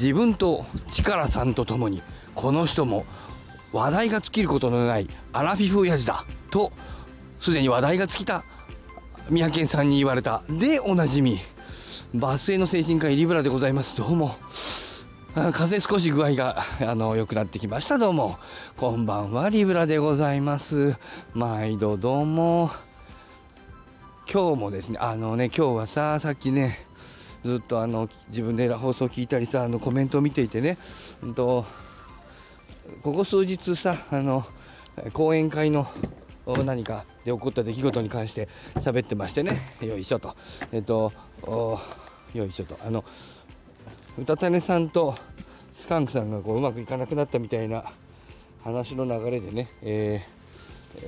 自分と力さんとともにこの人も話題が尽きることのないアラフィフ親父だとすでに話題が尽きた三宅さんに言われた。でおなじみバスへの精神科医リブラでございます。どうも。風少し具合があの良くなってきました。どうも。こんばんはリブラでございます。毎度どうも。今日もですねあのね今日はささっきねずっとあの自分で放送聞いたりさあのコメントを見ていてね、うんと、ここ数日さあの講演会の何かで起こった出来事に関して喋ってましてね。よいしょと。えっとよいしょと。あのうたたねさんとスカンクさんがこううまくいかなくなったみたいな話の流れでね、えー、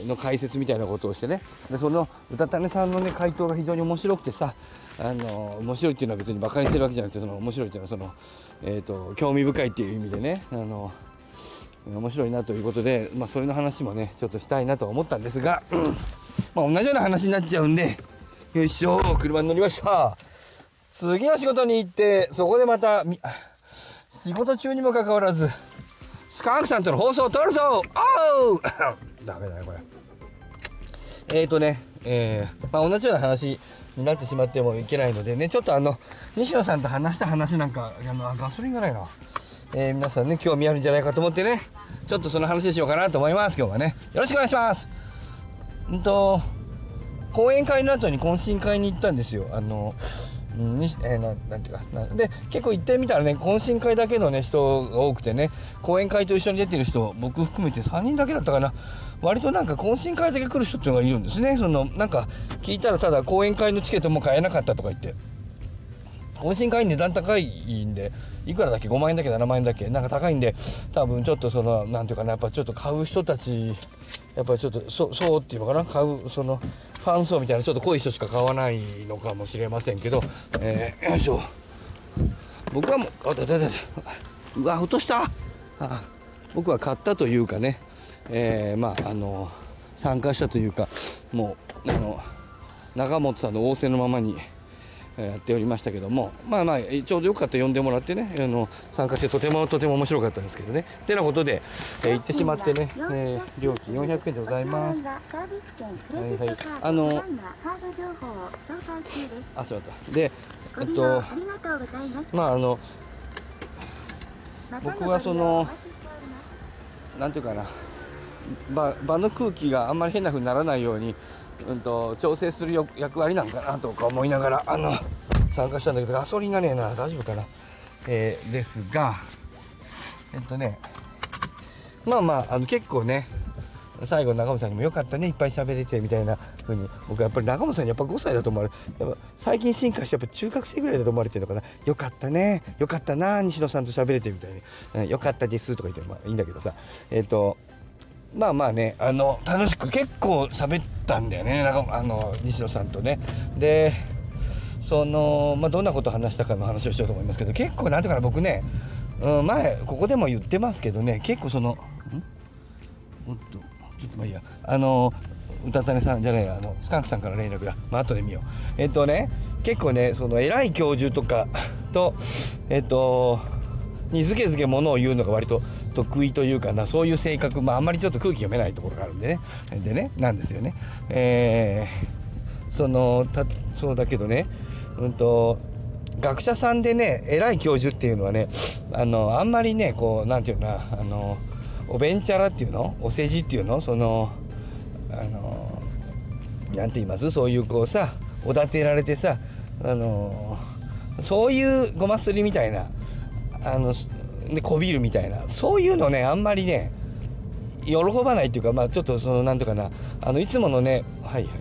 の解説みたいなことをしてね。でそのうたたねさんのね回答が非常に面白くてさあの面白いっていうのは別に馬鹿にしてるわけじゃなくてその面白いっていうのはその、えーと、興味深いっていう意味でねあの面白いなということで、まあ、それの話もねちょっとしたいなと思ったんですが、うん、まあ、同じような話になっちゃうんでよいしょ車に乗りました。次の仕事に行ってそこでまた仕事中にもかかわらずスカンクさんとの放送を撮るぞ。おう！ダメだねこれ。えっ、ー、とねえー、まあ、同じような話になってしまってもいけないのでねちょっとあの西野さんと話した話なんかあのガソリンがないな、えー、皆さんね興味あるんじゃないかと思ってねちょっとその話しようかなと思います今日はね。よろしくお願いします。うんと講演会の後に懇親会に行ったんですよ。あのにえー、ななんていうかなで結構行ってみたらね懇親会だけのね人が多くてね講演会と一緒に出てる人僕含めて3人だけだったかな。割となんか懇親会だけ来る人っていうのがいるんですね。そのなんか聞いたらただ講演会のチケットも買えなかったとか言って。懇親会値段高いんでいくらだっけ？5万円だっけ？7万円だっけ？なんか高いんで多分ちょっとその何ていうかなやっぱちょっと買う人たちやっぱりちょっとそそうっていうのかな？買うそのファン層みたいなちょっと濃い人しか買わないのかもしれませんけど、えー、よいしょ。僕はもうあだだだうわ落とした。あ僕は買ったというかね。えー、まああの参加したというかもうあの中本さんの仰せのままにやっておりましたけどもまあまあちょうどよかった呼んでもらってねあの参加してとてもとても面白かったんですけどね。てなことで、えー、行ってしまってね、えー、料金400円でございます。はいはい。あのあそうだった。でえっとまああの僕はそのなんていうかな。場場の空気があんまり変な風にならないように、うんと、調整する役割なんかなとか思いながらあの参加したんだけどガソリンがねえな大丈夫かな、えー、ですがえっとねまあまああの結構ね最後中本さんにもよかったねいっぱい喋れてみたいな風に僕はやっぱり中本さんにやっぱ5歳だと思われやっぱ最近進化してやっぱ中学生ぐらいだと思われてるのかな。よかったねよかったな西野さんと喋れてみたいに、よかったですとか言ってまあいいんだけどさ。えっ、ー、とまあまあねあの楽しく結構喋ったんだよね。なんかあの西野さんとね。でそのまあどんなことを話したかの話をしようと思いますけど結構なんていうかな僕ね、うん、前ここでも言ってますけどね結構そのん？おっとちょっとまあいいや。あの歌種さんじゃないあのスカンクさんから連絡がまあ後で見よう。えっとね結構ねその偉い教授とかとえっとにずけずけものを言うのが割と得意というかなそういう性格、まあ、あんまりちょっと空気読めないところがあるんでねでねなんですよね。えー、そのたそうだけどねうんと学者さんでね偉い教授っていうのはねあのあんまりねこうなんていうなあのおべんちゃらっていうのお世辞っていうのそのあのなんて言います？そういうこうさおだてられてさあのそういうごますりみたいなあのでこびるみたいな。そういうのねあんまりね喜ばないっていうかまあちょっとそのなんとかな。あのいつものねはいはい。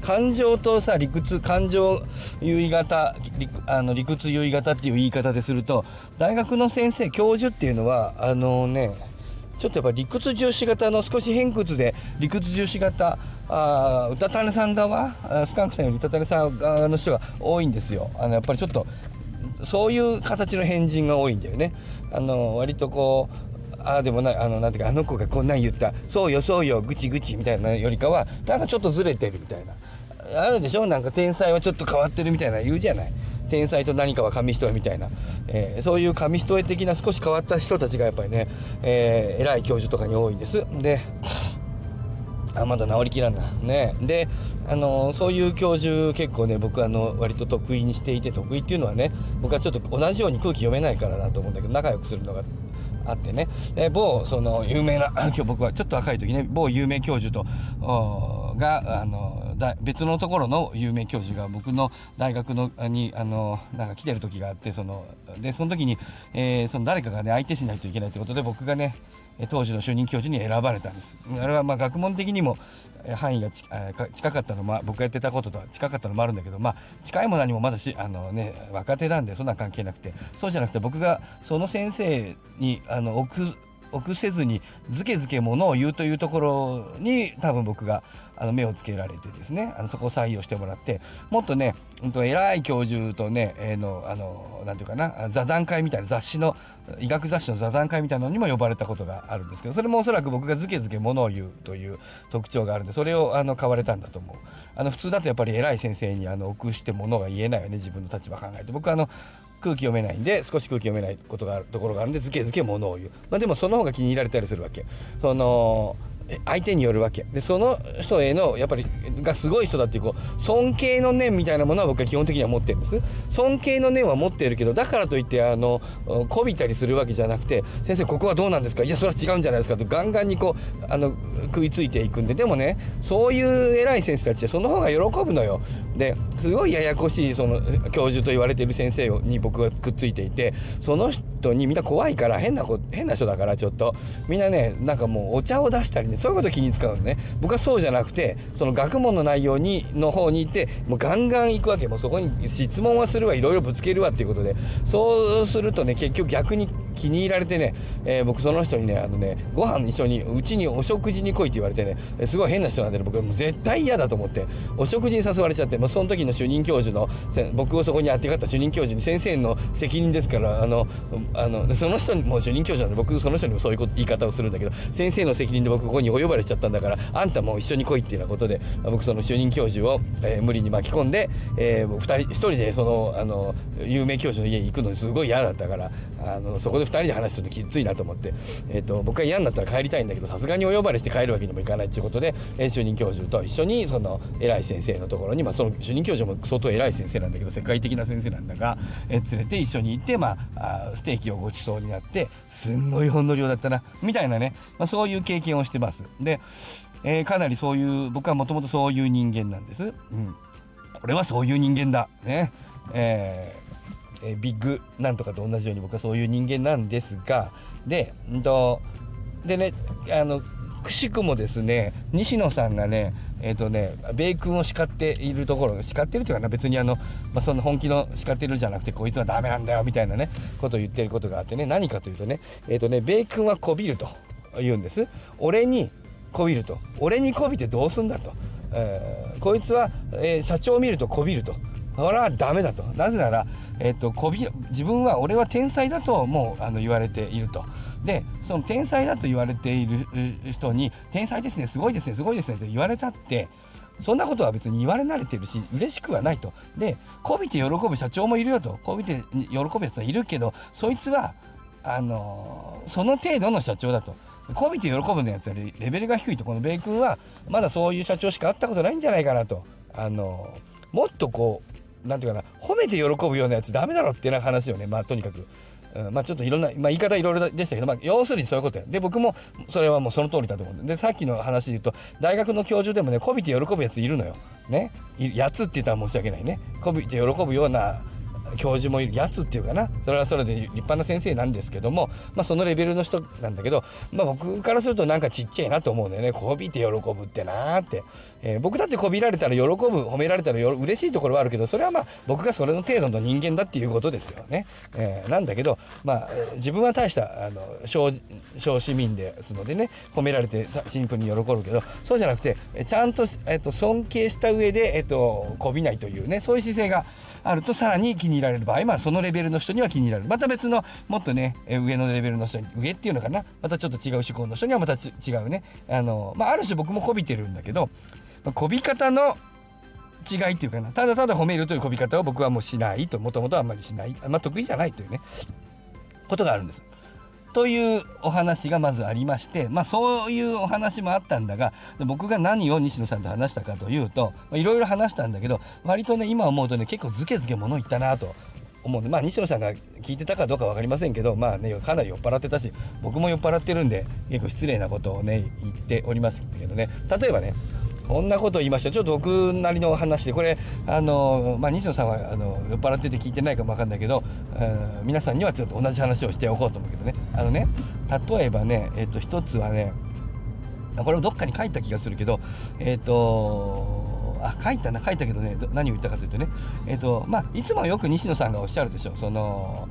感情とさ理屈感情優位型あの理屈優位型っていう言い方ですると大学の先生教授っていうのはあのねちょっとやっぱ理屈重視型の少し偏屈で理屈重視型あ歌種さん側？スカンクさんより歌種さん側の人が多いんですよ。あのやっぱりちょっとそういう形の変人が多いんだよね。あの割とこうああでもないあのなんていうかあの子がこんなん言った。そうよそうよぐちぐちみたいなよりかはなんかちょっとずれてるみたいな。あるでしょ？なんか天才はちょっと変わってるみたいな言うじゃない？天才と何かは紙一重みたいな、えー、そういう紙一重的な少し変わった人たちがやっぱりね、えー、偉い教授とかに多いんです。であまだ治りきらんな。ね。であのそういう教授結構ね僕あの割と得意にしていて得意っていうのはね僕はちょっと同じように空気読めないからだと思うんだけど仲良くするのがあってね。で某その有名な今日僕はちょっと若い時ね某有名教授とがあの別のところの有名教授が僕の大学のにあのなんか来てる時があってそのでその時に、えー、その誰かがね相手しないといけないってことで僕がね当時の主任教授に選ばれたんです。あれはまあ学問的にも範囲が近かったのも僕がやってたこととは近かったのもあるんだけどまあ近いも何もまだしあのね若手なんでそんな関係なくて。そうじゃなくて僕がその先生にあの置く臆せずにずけずけものを言うというところに多分僕があの目をつけられてですねあのそこを採用してもらってもっとね、うん、と偉い教授とね、えー、ていうかな座談会みたいな雑誌の医学雑誌の座談会みたいなのにも呼ばれたことがあるんですけどそれもおそらく僕がずけずけものを言うという特徴があるんでそれをあの買われたんだと思う。あの普通だとやっぱり偉い先生にあの臆してものが言えないよね自分の立場考えて。僕はあの空気読めないんで少し空気読めないことがあるところがあるんでずけずけ物を言う、まあ、でもその方が気に入られたりするわけその相手によるわけ。でその人へのやっぱりがすごい人だっていうこう尊敬の念みたいなものは僕は基本的には持ってるんです。尊敬の念は持っているけどだからといってあのこびたりするわけじゃなくて先生ここはどうなんですか？いやそれは違うんじゃないですかとガンガンにこうあの食いついていくんで。でもねそういう偉い先生たちってその方が喜ぶのよ。ですごいややこしいその教授と言われている先生に僕がくっついていてその人にみんな怖いから変な変な人だからちょっと。みんなねなんかもうお茶を出したりねそういうこと気に使うのね。僕はそうじゃなくてその学問の内容にの方に行ってもうガンガン行くわけ。もうそこに質問はするわいろいろぶつけるわっていうことで。そうするとね結局逆に気に入られてね、えー、僕その人にねあのねご飯一緒にうちにお食事に来いって言われてねすごい変な人なんで、ね、僕もう絶対嫌だと思って。お食事に誘われちゃってもうその時の主任教授の僕をそこにあってかった主任教授に先生の責任ですからあのあのその人にも主任教授なんで僕その人にもそういう言い方をするんだけど先生の責任で僕ここにお呼ばれしちゃったんだからあんたも一緒に来いっていうようなことで僕その主任教授を、えー、無理に巻き込んで、えー、人1人でそのあの有名教授の家に行くのにすごい嫌だったからあのそこで2人で話するのきついなと思って、えーと、僕は嫌になったら帰りたいんだけどさすがにお呼ばれして帰るわけにもいかないっていうことで、えー、主任教授と一緒にその偉い先生のところに、まあ、その主任教授も相当偉い先生なんだけど世界的な先生なんだが、えー、連れて一緒に行って、まあ、あステーキをごちそうになってすんごいほんの量だったなみたいなね、まあ、そういう経験をしてます。でえー、かなりそういう僕はもともとそういう人間なんです。うん、俺はそういう人間だ。ねえー、え、ビッグなんとかと同じように僕はそういう人間なんですがで,、んとでねあのくしくもですね西野さんがねえっ、ー、とね米軍を叱っているところ叱ってるというかな別にあの、まあ、その本気の叱ってるじゃなくてこいつはダメなんだよみたいなねことを言ってることがあってね何かというとねえっ、ー、とね米軍はこびると言うんです。俺にこびると。俺にこびてどうすんだと、えー、こいつは、えー、社長を見るとこびると。これはダメだと。なぜなら、えーと、こび自分は俺は天才だともうあの言われていると。でその天才だと言われている人に「天才ですねすごいですねすごいですね」と言われたってそんなことは別に言われ慣れてるし嬉しくはないと。でこびて喜ぶ社長もいるよと。こびて喜ぶやつはいるけどそいつはあのその程度の社長だと。こびて喜ぶのやつはレベルが低いと。この米君はまだそういう社長しか会ったことないんじゃないかなと。あのもっとこうなんていうかな褒めて喜ぶようなやつダメだろっていう話をね。まあとにかく。うん、まあちょっといろんな、まあ、言い方いろいろでしたけど、まあ、要するにそういうことや。で僕もそれはもうその通りだと思うでさっきの話で言うと大学の教授でもねこびて喜ぶやついるのよ。ね。やつって言ったら申し訳ないね。こびて喜ぶような教授もいるやつっていうかな。それはそれで立派な先生なんですけども、まあ、そのレベルの人なんだけど、まあ、僕からするとなんかちっちゃいなと思うんだよね。こびて喜ぶってなーって、えー、僕だってこびられたら喜ぶ褒められたらよ嬉しいところはあるけどそれはまあ僕がそれの程度の人間だっていうことですよね、えー、なんだけど、まあ、自分は大したあの小小市民ですのでね褒められてシンプルに喜ぶけどそうじゃなくてちゃんと,、えー、と尊敬した上で、えー、とこびないというねそういう姿勢があるとさらに気にに入られる場合、まあ、そのレベルの人には気に入られる。また別のもっとね上のレベルの人に上っていうのかな。またちょっと違う趣向の人にはまた違うね。あの、まあ、ある種僕もこびてるんだけど、まあ、こび方の違いっていうかな。ただただ褒めるというこび方を僕はもうしないともともとあんまりしない。あんま得意じゃないというねことがあるんです。というお話がまずありましてまあそういうお話もあったんだが僕が何を西野さんと話したかというといろいろ話したんだけど割とね今思うとね結構ズケズケ物言ったなと。思うんでまあ西野さんが聞いてたかどうか分かりませんけどまあねかなり酔っ払ってたし僕も酔っ払ってるんで結構失礼なことをね言っておりますけどね。例えばねこんなこと言いました。ちょっと僕なりの話でこれあの、まあ、西野さんはあの酔っ払ってて聞いてないかも分かんないけど、えー、皆さんにはちょっと同じ話をしておこうと思うけどね。あのね例えばね、えー、と一つはねこれもどっかに書いた気がするけどえっ、ー、とあ書いたな書いたけどね何を言ったかというとねえっ、ー、とまあいつもよく西野さんがおっしゃるでしょその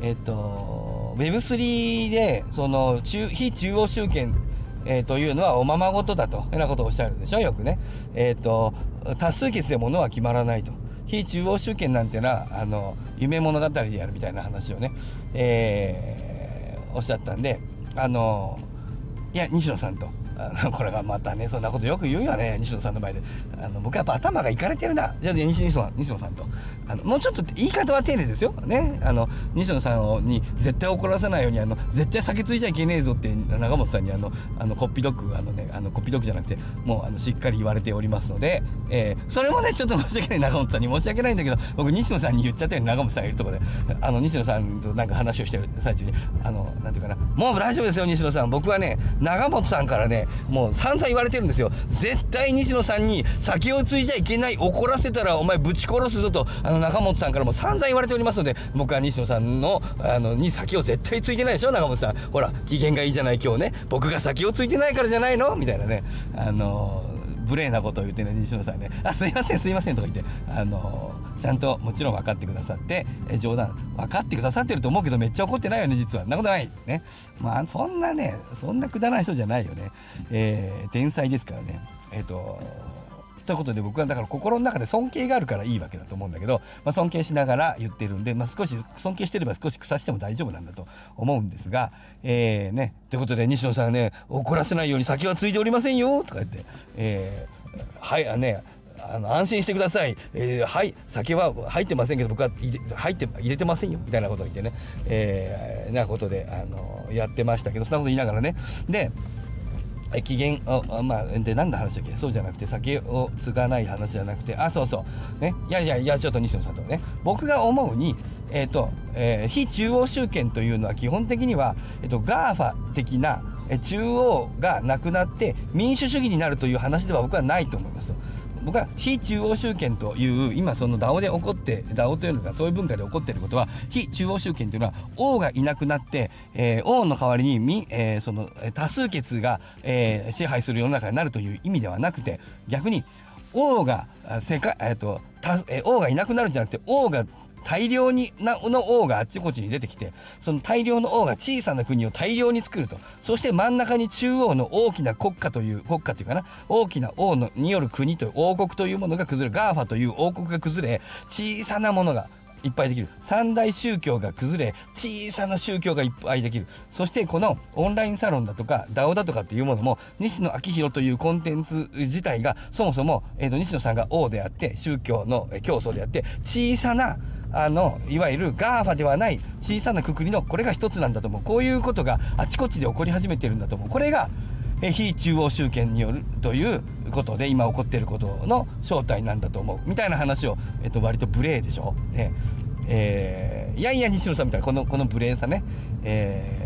えっ、ー、と Web3 でその中非中央集権えー、というのはおままごとだというようなことをおっしゃるでしょよくね。えっ、ー、と多数決で物は決まらないと。非中央集権なんていうのはあの夢物語でやるみたいな話をね、えー、おっしゃったんであのいや西野さんとあの これがまたねそんなことよく言うよね西野さんの前で。あの僕はやっぱ頭がいかれてるな。じゃあ西野さん西野さんと。あのもうちょっと言い方は丁寧ですよ。ね。あの西野さんに絶対怒らせないようにあの絶対先ついちゃいけねえぞって長本さんにあのあのコッピドッグあのねあのコッピドッグじゃなくてもうあのしっかり言われておりますので、えー、それもねちょっと申し訳ない。長本さんに申し訳ないんだけど僕西野さんに言っちゃったよ。うに長本さんがいるところで。あの西野さんとなんか話をしてる最中にあのなんていうかな。もう大丈夫ですよ西野さん。僕はね長本さんからねもう散々言われてるんですよ。絶対西野さんに先を継いじゃいけない怒らせたらお前ぶち殺すぞとあの中本さんからも散々言われておりますので僕は西野さんのあのに先を絶対ついてないでしょ長本さん。ほら機嫌がいいじゃない今日ね。僕が先をついてないからじゃないの？みたいなね。あの無礼なことを言ってね西野さんね「あすいませんすいません」とか言ってあのちゃんともちろん分かってくださってえ冗談分かってくださってると思うけどめっちゃ怒ってないよね実は。そんなことない。ね。まあそんなねそんなくだらない人じゃないよね。えー、天才ですからね。えっ、ー、とということで僕はだから心の中で尊敬があるからいいわけだと思うんだけど、まあ、尊敬しながら言ってるんで、まあ、少し尊敬してれば少し腐しても大丈夫なんだと思うんですが、えーね、ということで西野さんね怒らせないように先はついておりませんよとか言って、えー、はいあねあの安心してください、えー、はい酒は入ってませんけど僕は入れ入って入れてませんよみたいなことを言ってね、えー、なことであのやってましたけどそんなこと言いながらね。で機嫌をまあで何の話だっけ？そうじゃなくて酒を継がない話じゃなくてあそうそう。ね。いやいやいやちょっと西野さんとね。僕が思うにえっ、ー、と、えー、非中央集権というのは基本的には、えーと、 GAFA 的な中央がなくなって民主主義になるという話では僕はないと思いますと。僕は非中央集権という今その DAO で起こって DAO というのがそういう文化で起こっていることは非中央集権というのは王がいなくなって、えー、王の代わりにみ、えー、その多数決が、えー、支配する世の中になるという意味ではなくて逆に王が世界、えーとたえ王がいなくなるんじゃなくて王が大量にの王があちこちに出てきてその大量の王が小さな国を大量に作ると。そして真ん中に中央の大きな国家という国家というかな。大きな王のによる国という王国というものが崩れ GAFA という王国が崩れ小さなものがいっぱいできる。三大宗教が崩れ小さな宗教がいっぱいできる。そしてこのオンラインサロンだとか DAO だとかっていうものも西野亮廣というコンテンツ自体がそもそも、えー、と西野さんが王であって宗教の教祖であって小さなあのいわゆる GAFA ではない小さなくくりのこれが一つなんだと思う。こういうことがあちこちで起こり始めてるんだと思う。これが非中央集権によるということで今起こっていることの正体なんだと思う。みたいな話を、えっと、割と無礼でしょ？ね。えー、いやいや西野さんみたいなこのこの無礼さね、えー、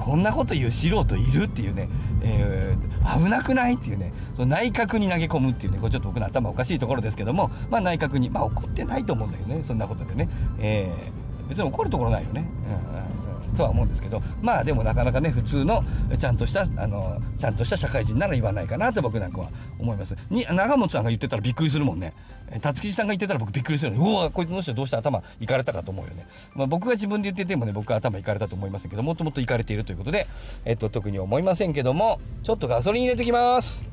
こんなこと言う素人いるっていうね、えー、危なくないっていうね。その内閣に投げ込むっていうね。これちょっと僕の頭おかしいところですけども、まあ、内閣に、まあ、怒ってないと思うんだよね。そんなことでね、えー、別に怒るところないよね。うんうん。とは思うんですけどまあでもなかなかね普通のちゃんとしたあのちゃんとした社会人なら言わないかなと僕なんかは思います。に長本さんが言ってたらびっくりするもんね。辰吉さんが言ってたら僕びっくりするのにうわこいつの人どうして頭いかれたかと思うよね、まあ、僕が自分で言っててもね僕は頭いかれたと思いますけどもっともっといかれているということで、えっと、特に思いませんけどもちょっとガソリン入れてきます。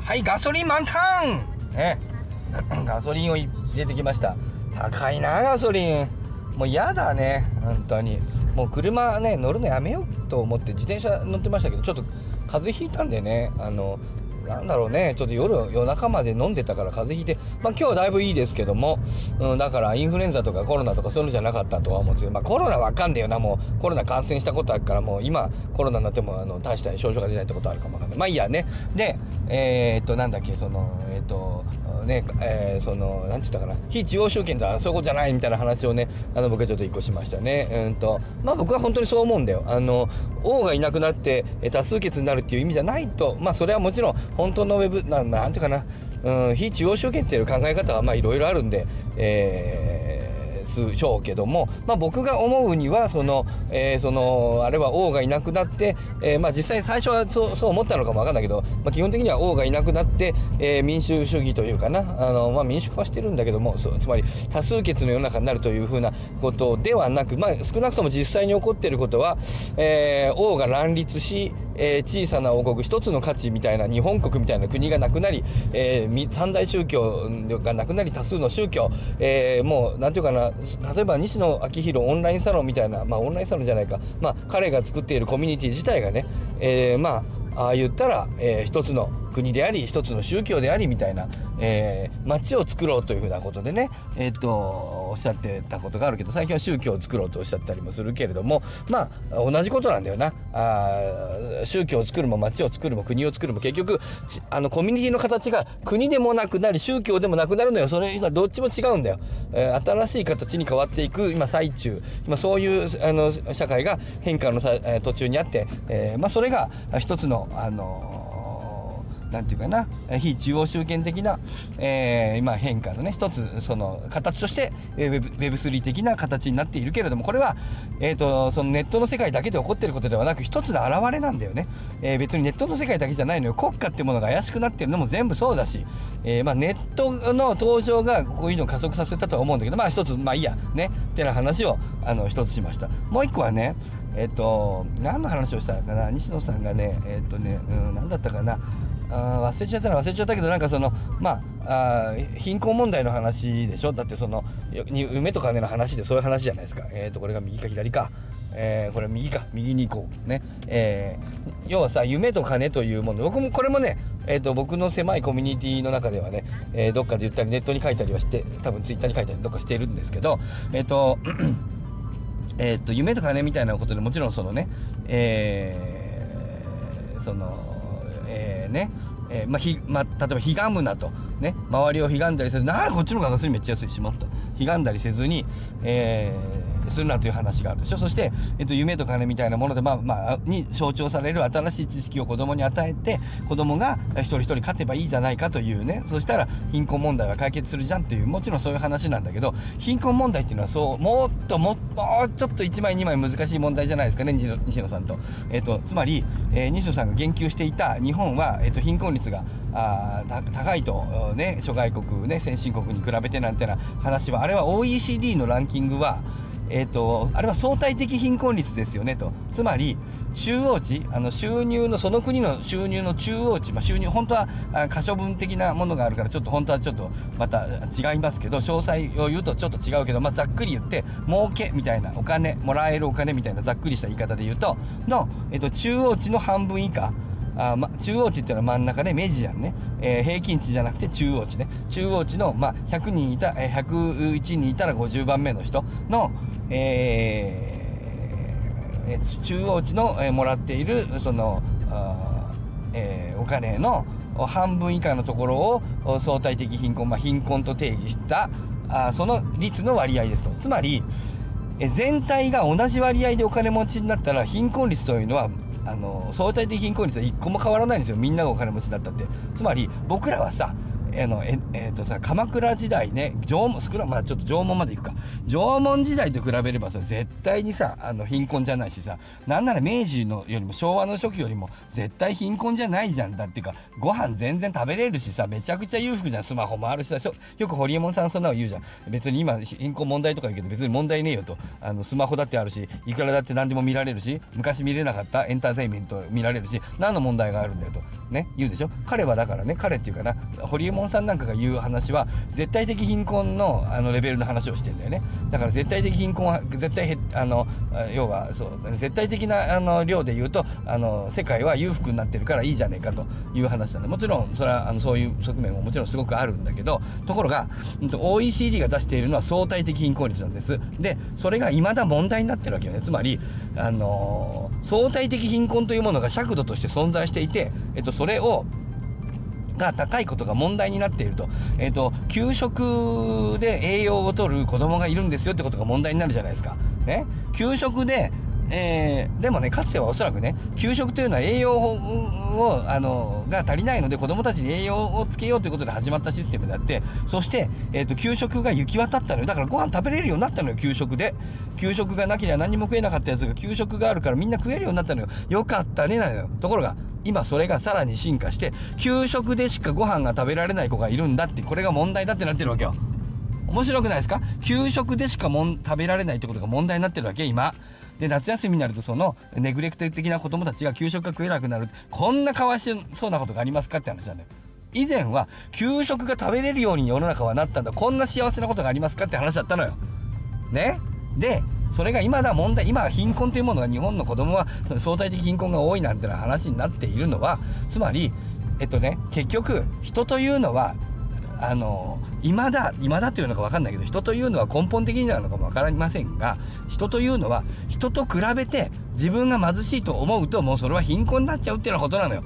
はいガソリン満タンね ガソリンを入れてきました。高いなガソリン。もう嫌だね本当に。もう車ね乗るのやめようと思って自転車乗ってましたけどちょっと風邪ひいたんでねあのなんだろうねちょっと夜夜中まで飲んでたから風邪ひいてまあ今日はだいぶいいですけども、うん、だからインフルエンザとかコロナとかそういうのじゃなかったとは思うんですけどまあコロナわかんねえよなもうコロナ感染したことあるからもう今コロナになってもあの大した症状が出ないってことあるかもわかんない。まあいいやね。でえー、っとなんだっけそのえー、っとねえー、そのなんて言ったかな非中央集権とはそういうことじゃないみたいな話をねあの僕はちょっと一個しましたね。うんとまあ僕は本当にそう思うんだよ。あの王がいなくなって多数決になるっていう意味じゃないとまあそれはもちろん本当のウェブななんていうかなうん非中央集権っていう考え方はまあいろいろあるんでえーでしょうけども、まあ、僕が思うにはその、えー、そのあれは王がいなくなって、えー、まあ、実際最初はそうそう思ったのかも分かんないけど、まあ、基本的には王がいなくなって、えー、民主主義というかなあの、まあ、民主化はしてるんだけどもつまり多数決の世の中になるというふうなことではなく、まあ、少なくとも実際に起こっていることは、え王が乱立し、え小さな王国一つの価値みたいな日本国みたいな国がなくなり、え三大宗教がなくなり多数の宗教、えもう何て言うかな例えば西野昭弘オンラインサロンみたいなまあオンラインサロンじゃないか、まあ、彼が作っているコミュニティ自体がね、えー、まああ言ったら、えー、一つの国であり一つの宗教でありみたいな、えー、町を作ろうというふうなことでね、えー、っとおっしゃってたことがあるけど最近は宗教を作ろうとおっしゃったりもするけれどもまあ同じことなんだよな。あ宗教を作るも町を作るも国を作るも結局あのコミュニティの形が国でもなくなり宗教でもなくなるのよ。それがどっちも違うんだよ、えー、新しい形に変わっていく今最中。今そういうあの社会が変化のさ、えー、途中にあって、えー、まあ、それが一つのあの何て言うかな非中央集権的な、えー、今変化のね一つその形として Web3 的な形になっているけれどもこれは、えーと、そのネットの世界だけで起こっていることではなく一つの表れなんだよね、えー、別にネットの世界だけじゃないのよ。国家ってものが怪しくなってるのも全部そうだし、えー、まあ、ネットの登場がこういうのを加速させたとは思うんだけどまあ一つまあいいやね。ってな話をあの一つしました。もう一個はねえっ、と何の話をしたかな？西野さんがねえっ、とね、うん、何だったかな？あ忘れちゃったの忘れちゃったけどなんかそのまああ貧困問題の話でしょ？だってその夢と金の話でそういう話じゃないですか。えっ、ー、とこれが右か左か。えー、これ右か。右に行こうね、えー、要はさ夢と金というもの。僕もこれもね、えーと、僕の狭いコミュニティの中ではね、えー、どっかで言ったりネットに書いたりはして多分ツイッターに書いたりどっかしてるんですけどえっ、ー、とえっと夢と金みたいなことでもちろんそのねえー、そのえー、ね、えー、まあひまあ、例えばひがむなと、ね、周りをひがんだりせずならこっちの方がガソリンめっちゃ安いしますとひがんだりせずに、えーするなという話があるでしょそして、えっと、夢と金みたいなもので、まあまあ、に象徴される新しい知識を子供に与えて子供が一人一人勝てばいいじゃないかというねそしたら貧困問題は解決するじゃんというもちろんそういう話なんだけど貧困問題っていうのはそうもっともっとちょっと1枚2枚難しい問題じゃないですかね西野さんと。えっと、つまり、えー、西野さんが言及していた日本は、えっと、貧困率があ高いと、ね、諸外国、ね、先進国に比べてなんてな話はあれは OECD のランキングはえーと、あれは相対的貧困率ですよねと。つまり中央値あの収入のその国の収入の中央値、まあ、収入本当は可処分的なものがあるからちょっと本当はちょっとまた違いますけど詳細を言うとちょっと違うけど、まあ、ざっくり言って儲けみたいなお金もらえるお金みたいなざっくりした言い方で言うとの、えーと中央値の半分以下あ、ま、中央値っていうのは真ん中でメジアンね、えー、平均値じゃなくて中央値ね。中央値の、まあ、100人いた、えー、101人いたら50番目の人の、えー、中央値の、えー、もらっているそのあ、えー、お金の半分以下のところを相対的貧困、まあ、貧困と定義したあその率の割合ですと。つまり全体が同じ割合でお金持ちになったら貧困率というのはあの相対的貧困率は一個も変わらないんですよ。みんながお金持ちになったって。つまり僕らはさあのええー、とさ鎌倉時代ね縄文少なまあちょっと縄文まで行くか。縄文時代と比べればさ絶対にさあの貧困じゃないしさなんなら明治のよりも昭和の初期よりも絶対貧困じゃないじゃんだっていうかご飯全然食べれるしさめちゃくちゃ裕福じゃん。スマホもあるしさよくホリエモンさんそんなの言うじゃん。別に今貧困問題とか言うけど別に問題ねえよと。あのスマホだってあるしいくらだって何でも見られるし昔見れなかったエンターテインメント見られるし何の問題があるんだよと。ね言うでしょ？彼はだからね彼っていうかなホリエモン門さんなんかが言う話は絶対的貧困のあのレベルの話をしてんだよね。だから絶対的貧困は絶対へあの要はそう絶対的なあの量で言うとあの世界は裕福になってるからいいじゃねえかという話なんでもちろんそれはあのそういう側面ももちろんすごくあるんだけどところが、うん、OECD が出しているのは相対的貧困率なんです。でそれが未だ問題になってるわけよね。つまりあの相対的貧困というものが尺度として存在していて、えっと、それをが高いことが問題になっていると,、えーと、給食で栄養を取る子供がいるんですよってことが問題になるじゃないですか。ね、給食でえー、でもねかつてはおそらくね給食というのは栄養をあのが足りないので子どもたちに栄養をつけようということで始まったシステムであってそして、えーと、給食が行き渡ったのよ。だからご飯食べれるようになったのよ給食で。給食がなければ何も食えなかったやつが給食があるからみんな食えるようになったのよ。よかったねなのよ。ところが今それがさらに進化して給食でしかご飯が食べられない子がいるんだってこれが問題だってなってるわけよ。面白くないですか？給食でしかもん食べられないってことが問題になってるわけ今。で夏休みになるとそのネグレクト的な子供たちが給食が食えなくなる。こんなかわいそうなことがありますかって話なんだよ。以前は給食が食べれるように世の中はなったんだ。こんな幸せなことがありますかって話だったのよ。ね？でそれが今だ問題今は貧困というものが日本の子供は相対的貧困が多いなんてな話になっているのはつまりえっとね結局人というのはあの今だ今だというのか分かんないけど人というのは根本的になるのかも分かりませんが人というのは人と比べて自分が貧しいと思うともうそれは貧困になっちゃうっていうようなことなのよ。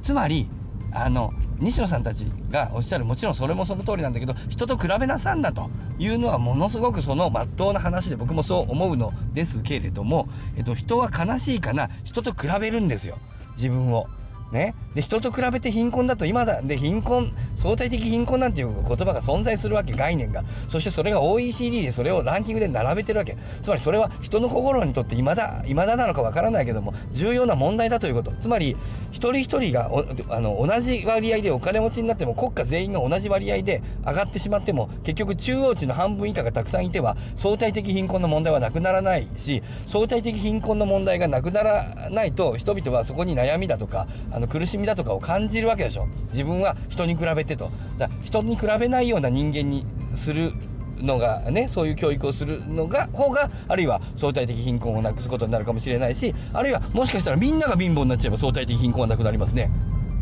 つまりあの西野さんたちがおっしゃるもちろんそれもその通りなんだけど人と比べなさんだというのはものすごくその真っ当な話で僕もそう思うのですけれども、えっと、人は悲しいかな人と比べるんですよ自分を。ね、で人と比べて貧困だと今だで貧困相対的貧困なんていう言葉が存在するわけ概念が。そしてそれが OECD でそれをランキングで並べてるわけ。つまりそれは人の心にとって未だ未だなのかわからないけども重要な問題だということ。つまり一人一人があの同じ割合でお金持ちになっても国家全員が同じ割合で上がってしまっても結局中央値の半分以下がたくさんいては相対的貧困の問題はなくならないし相対的貧困の問題がなくならないと人々はそこに悩みだとかあの苦しみだとかを感じるわけでしょ。自分は人に比べてと。だ人に比べないような人間にするのがねそういう教育をするのが方があるいは相対的貧困をなくすことになるかもしれないしあるいはもしかしたらみんなが貧乏になっちゃえば相対的貧困はなくなりますね。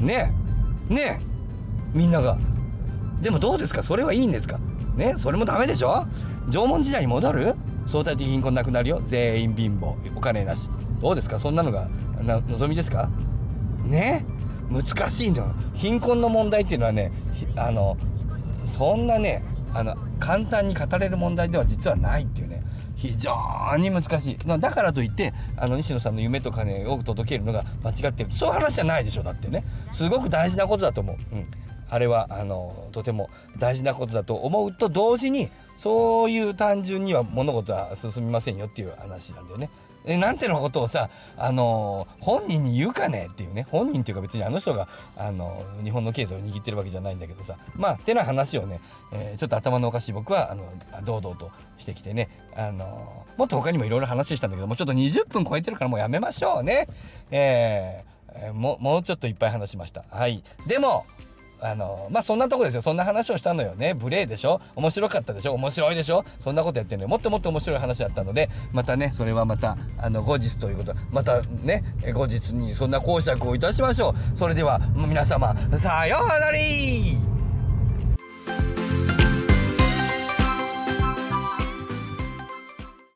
ねえ。ねえ。みんなが。でもどうですか？それはいいんですか？ねそれもダメでしょ？縄文時代に戻る？相対的貧困なくなるよ。全員貧乏。お金なし。どうですか？そんなのが望みですか？ね難しいの貧困の問題っていうのはねあのそんなねあの簡単に語れる問題では実はないっていうね。非常に難しい。だからといってあの西野さんの夢と金を届けるのが間違ってるそういう話じゃないでしょだってね。すごく大事なことだと思う、うん、あれはあのとても大事なことだと思うと同時にそういう単純には物事は進みませんよっていう話なんだよね。えなんてのことをさ、あの、本人に言うかね？っていうね本人っていうか別にあの人が、あの、日本の経済を握ってるわけじゃないんだけどさまあてな話をね、えー、ちょっと頭のおかしい僕はあの堂々としてきてね、あのもっと他にもいろいろ話したんだけどもちょっと20分超えてるからもうやめましょうね。えー、ももうちょっといっぱい話しました。はい、でもあのまあそんなとこですよ。そんな話をしたのよね。無礼でしょ。面白かったでしょ。面白いでしょ。そんなことやってるのよ。もっともっと面白い話だったので。またねそれはまたあの後日ということ。またね後日にそんな講釈をいたしましょう。それでは皆様さようなら。